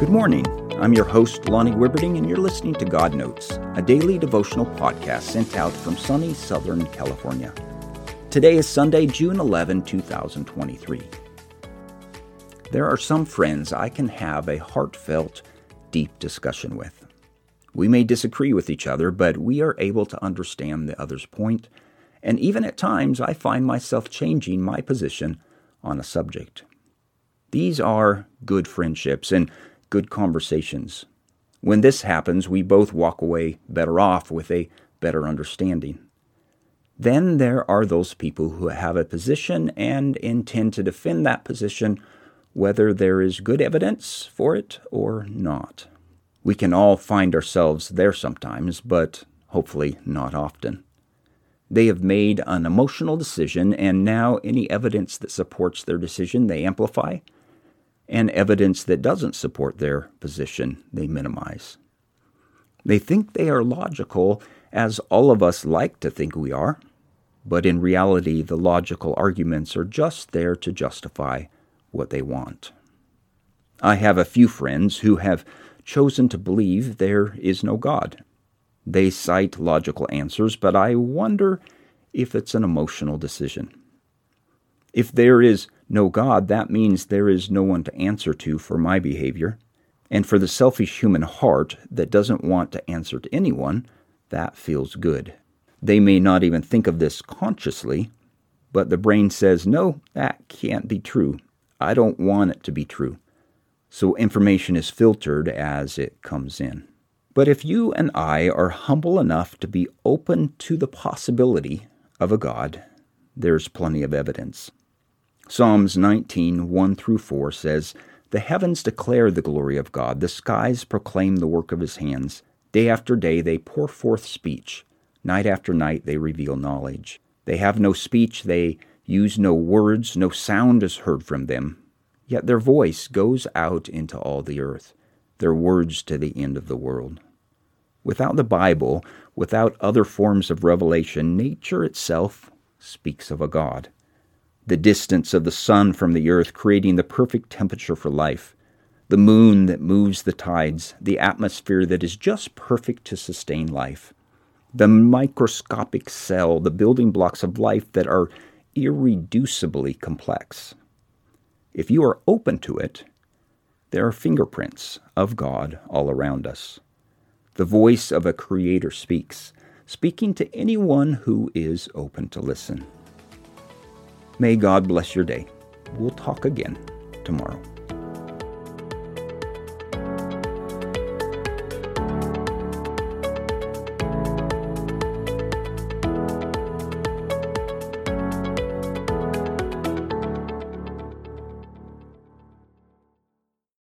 Good morning. I'm your host, Lonnie Wibberding, and you're listening to God Notes, a daily devotional podcast sent out from sunny Southern California. Today is Sunday, June 11, 2023. There are some friends I can have a heartfelt, deep discussion with. We may disagree with each other, but we are able to understand the other's point, and even at times I find myself changing my position on a subject. These are good friendships and good conversations. When this happens, we both walk away better off with a better understanding. Then there are those people who have a position and intend to defend that position whether there is good evidence for it or not. We can all find ourselves there sometimes, but hopefully not often. They have made an emotional decision, and now any evidence that supports their decision they amplify, and evidence that doesn't support their position they minimize. They think they are logical, as all of us like to think we are, but in reality, the logical arguments are just there to justify what they want. I have a few friends who have chosen to believe there is no God. They cite logical answers, but I wonder if it's an emotional decision. If there is no God, that means there is no one to answer to for my behavior. And for the selfish human heart that doesn't want to answer to anyone, that feels good. They may not even think of this consciously, but the brain says, no, that can't be true. I don't want it to be true. So information is filtered as it comes in. But if you and I are humble enough to be open to the possibility of a God, there's plenty of evidence. Psalms 19, 1 through 4 says, The heavens declare the glory of God, the skies proclaim the work of his hands. Day after day they pour forth speech, night after night they reveal knowledge. They have no speech, they use no words, no sound is heard from them. Yet their voice goes out into all the earth, their words to the end of the world. Without the Bible, without other forms of revelation, nature itself speaks of a God. The distance of the sun from the earth, creating the perfect temperature for life, the moon that moves the tides, the atmosphere that is just perfect to sustain life, the microscopic cell, the building blocks of life that are irreducibly complex. If you are open to it, there are fingerprints of God all around us. The voice of a Creator speaks, speaking to anyone who is open to listen. May God bless your day. We'll talk again tomorrow.